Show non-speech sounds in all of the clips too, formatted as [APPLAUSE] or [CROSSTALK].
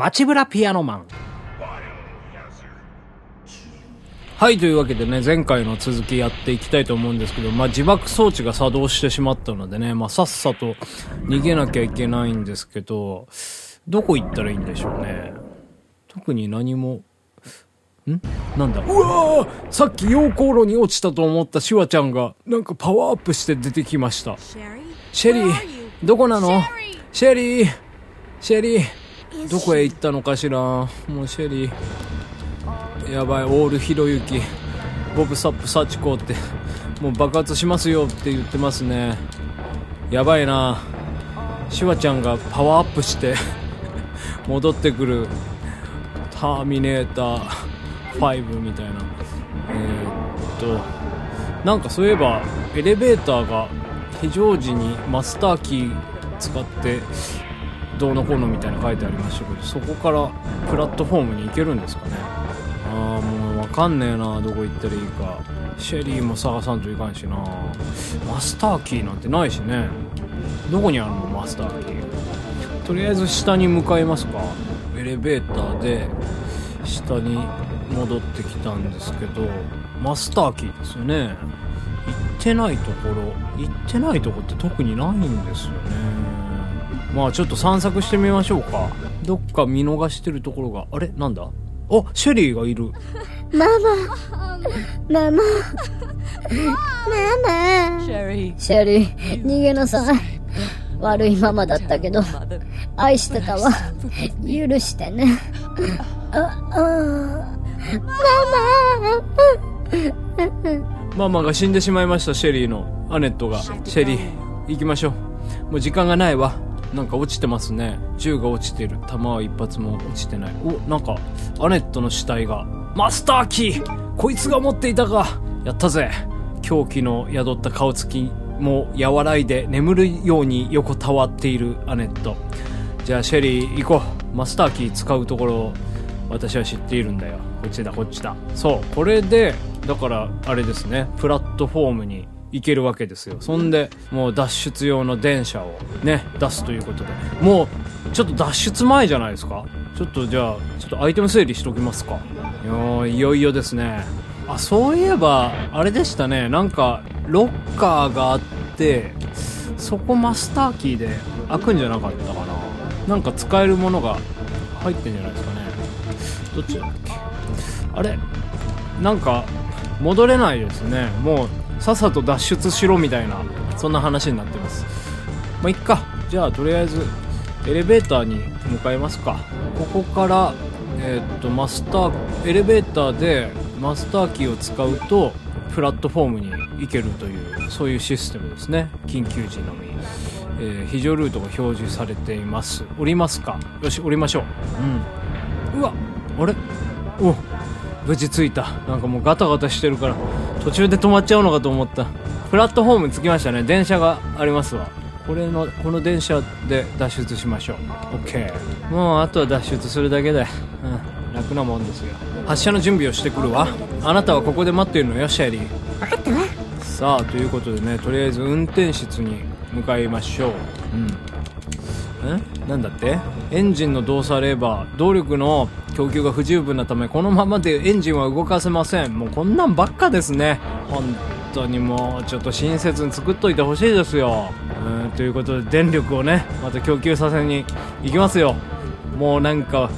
街ブラピアノマン。はい、というわけでね、前回の続きやっていきたいと思うんですけど、まあ、自爆装置が作動してしまったのでね、まあ、さっさと逃げなきゃいけないんですけど、どこ行ったらいいんでしょうね。特に何も、ん？なんだ？うわー！さっき溶鉱炉に落ちたと思ったシュワちゃんが、なんかパワーアップして出てきました。シェリー、どこなの？シェリー、シェリー、どこへ行ったのかしら？もうシェリー、やばい、オールひろゆき、ボブサップサチコって、もう爆発しますよって言ってますね。やばいな。シワちゃんがパワーアップして。戻ってくる。ターミネーター5みたいな。えー、っと。なんかそういえばエレベーターが非常時にマスターキー使ってどうのこうのみたいな書いてありましたけどそこからプラットフォームに行けるんですかね。ああもう分かんねえなどこ行ったらいいか。シェリーも探さんといかんしな。マスターキーなんてないしね。どこにあるのマスターキー。とりあえず下に向かいますか。エレベーターで下に戻ってきたんですけどマスターキーですよね。行ってないところ行ってないとこって特にないんですよね。まあちょっと散策してみましょうか。どっか見逃してるところが。あれ？なんだ？あシェリーがいる。ママ。ママ。ママ。シェリー。シェリー逃げなさい。悪いママだったけど愛してたわ。許してね。ああ。ママ。が死んでしまいましたシェリーの。アネットが。シェリー行きましょう。もう時間がないわなんか落ちてますね。銃が落ちてる。弾は一発も落ちてない。おなんかアネットの死体が。マスターキー！こいつが持っていたか！やったぜ。狂気の宿った顔つきも和らいで眠るように横たわっているアネット。じゃあシェリー行こう。マスターキー使うところを私は知っているんだよ。こっちだこっちだ。そうこれでだからあれですね。プラットフォームに行けるわけですよ。そんでもう脱出用の電車をね出すということで。もうちょっと脱出前じゃないですか？ちょっとじゃあちょっとアイテム整理しときますか。いやいよいよですね。あそういえばあれでしたね。なんかロッカーがあってそこマスターキーで開くんじゃなかったかな。なんか使えるものが入ってんじゃないですかね。どっちだっけ？あれ？なんか戻れないですね。もうさっさと脱出しろみたいなそんな話になってます。まあいっか。じゃあとりあえずエレベーターに向かいますか。ここからえーっとマスターエレベーターでマスターキーを使うとプラットフォームに行けるというそういうシステムですね。緊急時のみ、えー非常ルートが表示されています。降りますか？よし降りましょう。うん。うわあれ？お無事着いた。なんかもうガタガタしてるから途中で止まっちゃうのかと思った。プラットフォーム着きましたね。電車がありますわ。これのこの電車で脱出しましょう。OK もうあとは脱出するだけでうん。楽なもんですよ。発車の準備をしてくるわ。あなたはここで待っているのよシェリー。分かったわ。さあということでねとりあえず運転室に向かいましょう。うん。んなんだって？エンジンの動作レバー。動力の供給が不十分なためこのままでエンジンは動かせません。もうこんなんばっかですね。本当にもうちょっと親切に作っといてほしいですよ。うんということで電力をねまた供給させに行きますよ。もうなんか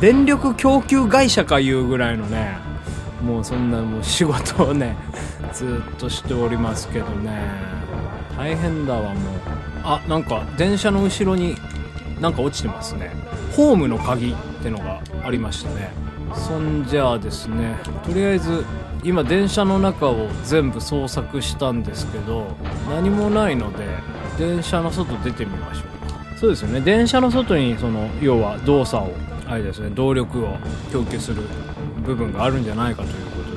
電力供給会社かいうぐらいのねもうそんなもう仕事をね [LAUGHS] ずっとしておりますけどね。大変だわもう。あなんか電車の後ろになんか落ちてますね。ホームの鍵。ってのがありましたね。そんじゃあですねとりあえず今電車の中を全部捜索したんですけど何もないので電車の外出てみましょうか。そうですよね。電車の外にその要は動作をあれですね動力を供給する部分があるんじゃないかということで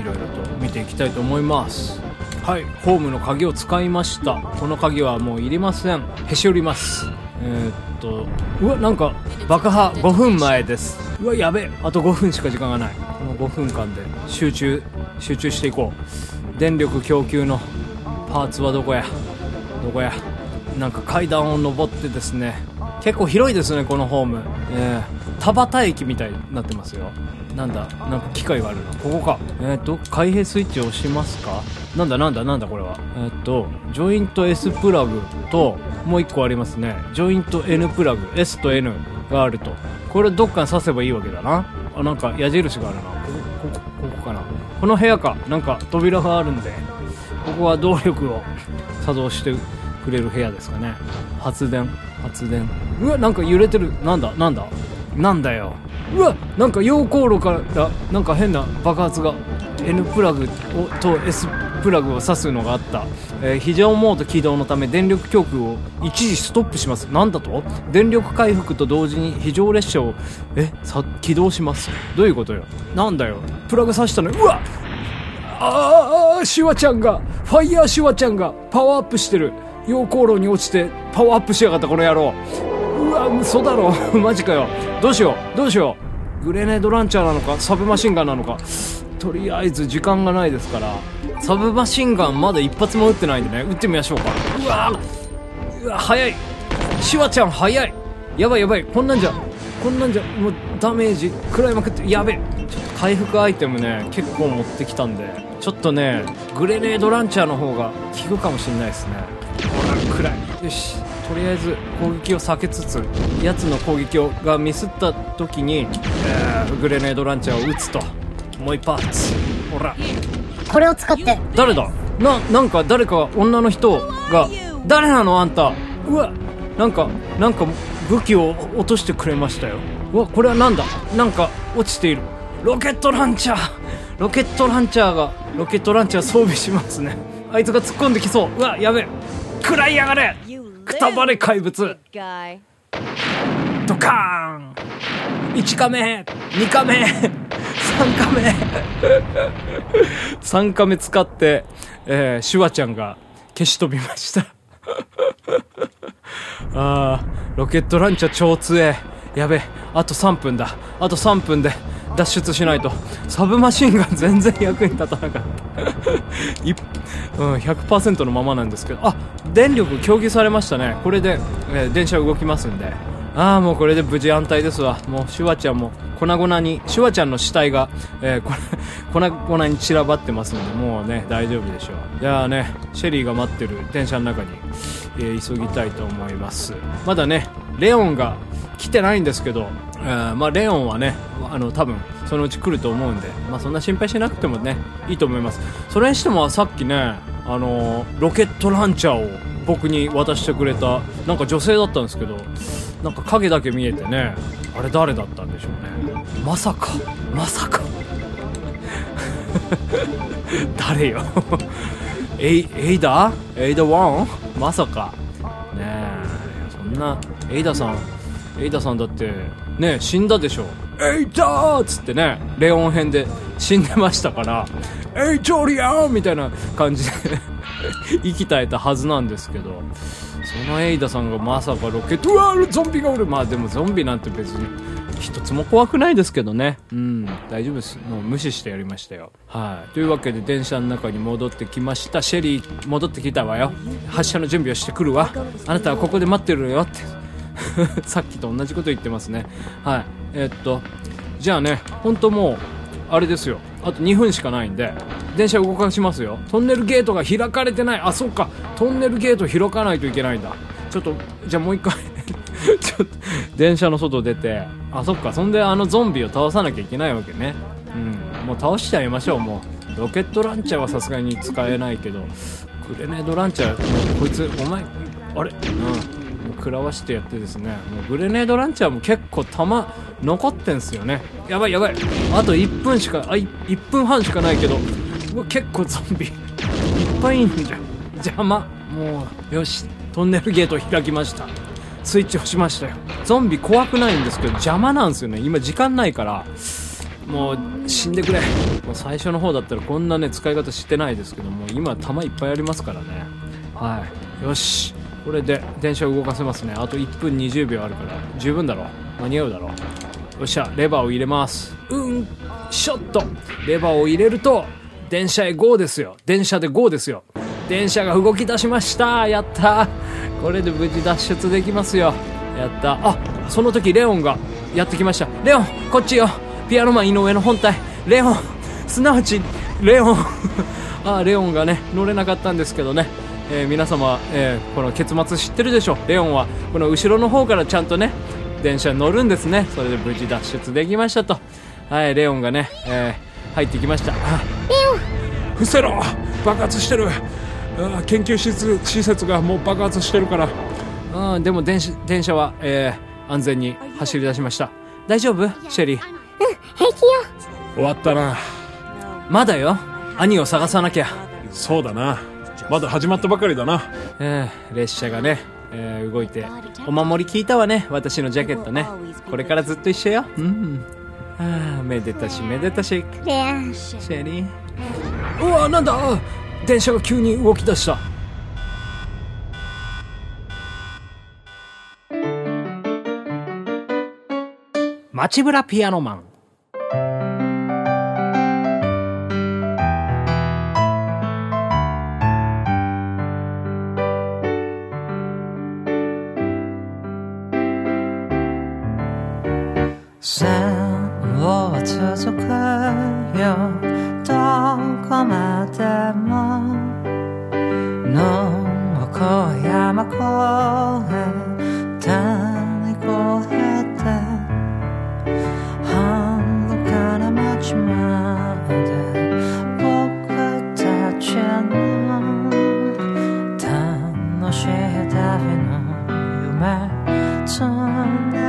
いろいろと見ていきたいと思います。はいホームの鍵を使いました。この鍵はもういりません。へし折ります。えーっとうわなんか爆破5分前です。うわやべえあと5分しか時間がない。この5分間で集中集中していこう。電力供給のパーツはどこや？どこや？なんか階段を登ってですね。結構広いですねこのホーム。えー、田端駅みたいになってますよ。なんだなんか機械があるな。ここか。えっ、と開閉スイッチを押しますか？なんだなんだなんだこれは。えっ、とジョイント S プラグともう1個ありますね。ジョイント N プラグ S と N があると。これどっかに挿せばいいわけだな。あなんか矢印があるな。ここここかな。この部屋か。なんか扉があるんでここは動力を作動してくれる部屋ですかね。発電発電。うわなんか揺れてる。なんだなんだ。なんだよ。うわなんか溶鉱炉からなんか変な爆発が。N プラグと S プラグを挿すのがあった、えー、非常モード起動のため電力供給を一時ストップします。なんだと？電力回復と同時に非常列車をえさ起動します？どういうことよ？なんだよ？プラグ挿したのうわああシュワちゃんがファイヤーシュワちゃんがパワーアップしてる。溶鉱炉に落ちてパワーアップしやがったこの野郎。うわ嘘だろ。[LAUGHS] マジかよ。どうしよう？どうしよう？グレネードランチャーなのかサブマシンガンなのか。とりあえず時間がないですから。サブマシンガンまだ一発も撃ってないんでね。撃ってみましょうか。うわうわ早い。シュワちゃん早い。やばいやばい。こんなんじゃこんなんじゃもうダメージ食らいまくってやべちょっと回復アイテムね結構持ってきたんで。ちょっとねグレネードランチャーの方が効くかもしんないですね。ほら暗い。よし。とりあえず攻撃を避けつつやつの攻撃をがミスった時に、えー、グレネードランチャーを撃つと。もう一発。ほら。これを使って。誰だ？ななんか誰か女の人が誰なの？あんた。うわなんかなんか武器を落としてくれましたよ。うわこれはなんだ？なんか落ちている。ロケットランチャー。ロケットランチャーがロケットランチャー装備しますね。あいつが突っ込んできそう。うわやべ食らいやがれ。くたばれ怪物。ドカーン。1カメ。2カメ3カメ。3カメ使って、えー、シュワちゃんが消し飛びました。[LAUGHS] あーロケットランチャー超強え。やべえあと3分だ。あと3分で脱出しないと。サブマシンガン全然役に立たなかった。[LAUGHS] うん、100%のままなんですけど。あ電力供給されましたね。これで、えー、電車動きますんで。ああもうこれで無事安泰ですわ。もうシュワちゃんも粉々にシュワちゃんの死体が、えー、[LAUGHS] 粉々に散らばってますのでもうね大丈夫でしょう。じゃあねシェリーが待ってる電車の中に、えー、急ぎたいと思います。まだねレオンが来てないんですけど、えー、まあレオンはねあの多分そのうち来ると思うんで、まあ、そんな心配しなくてもねいいと思います。それにしてもさっきねあのロケットランチャーを僕に渡してくれたなんか女性だったんですけどなんか影だけ見えてねあれ誰だったんでしょうね。まさかまさか。[LAUGHS] 誰よ。[LAUGHS] エイエイダエイダウォン？まさか。ねえそんなエイダさん。エイダさんだってね死んだでしょエイダーっつってねレオン編で死んでましたからエイトリアンみたいな感じで [LAUGHS] 息絶えたはずなんですけど。そのエイダさんがまさかロケットうわゾンビがおる。まあでもゾンビなんて別に一つも怖くないですけどね。うん大丈夫です。もう無視してやりましたよ。はい。というわけで電車の中に戻ってきました。シェリー戻ってきたわよ。発車の準備をしてくるわ。あなたはここで待ってるよって。[LAUGHS] さっきと同じこと言ってますね。はい。えー、っとじゃあね本当もうあれですよ。あと2分しかないんで電車動かしますよ。トンネルゲートが開かれてない。あそっか。トンネルゲート開かないといけないんだ。ちょっとじゃあもう一回。[LAUGHS] ちょっと電車の外出て。あそっか。そんであのゾンビを倒さなきゃいけないわけね。うん。もう倒しちゃいましょうもう。ロケットランチャーはさすがに使えないけど。グレネードランチャー。こいつお前あれ？うん。食らわしてやってですねもうグレネードランチャーも結構弾残ってんすよね。やばいやばい。あと1分しかあ1分半しかないけどうわ結構ゾンビ。いっぱいいんじゃ邪魔。もうよし。トンネルゲート開きました。スイッチ押しましたよ。ゾンビ怖くないんですけど邪魔なんですよね。今時間ないからもう死んでくれ。もう最初の方だったらこんなね使い方してないですけども今弾いっぱいありますからね。はい。よし。これで電車を動かせますね。あと1分20秒あるから。十分だろ。間に合うだろ。よっしゃレバーを入れます。うんショット。レバーを入れると電車へ GO ですよ。電車で GO ですよ。電車が動き出しました。やった。これで無事脱出できますよ。やった。あその時レオンがやってきました。レオンこっちよ。ピアノマン井上の本体。レオンすなわちレオン。[LAUGHS] あレオンがね乗れなかったんですけどね、えー、皆様、えー、この結末知ってるでしょレオンはこの後ろの方からちゃんとね電車に乗るんですね。それで無事脱出できましたと。はいレオンがね、えー、入ってきました。レオン伏せろ。爆発してる。研究施設施設がもう爆発してるから。うんでも電電車は、えー、安全に走り出しました。大丈夫？シェリー。うん平気よ。終わったな。まだよ。兄を探さなきゃ。そうだなまだ始まったばかりだな。えー、列車がね、えー、動いて。お守り聞いたわね私のジャケットね。これからずっと一緒よ。うん。ああめでたしめでたし。シェリー。うわなんだ？電車が急に動き出した。街ブラピアノマン線路は続くよ。どこまでも。のこ山越え谷越えて。半路から街まで。僕たちの。楽しい旅の夢。つな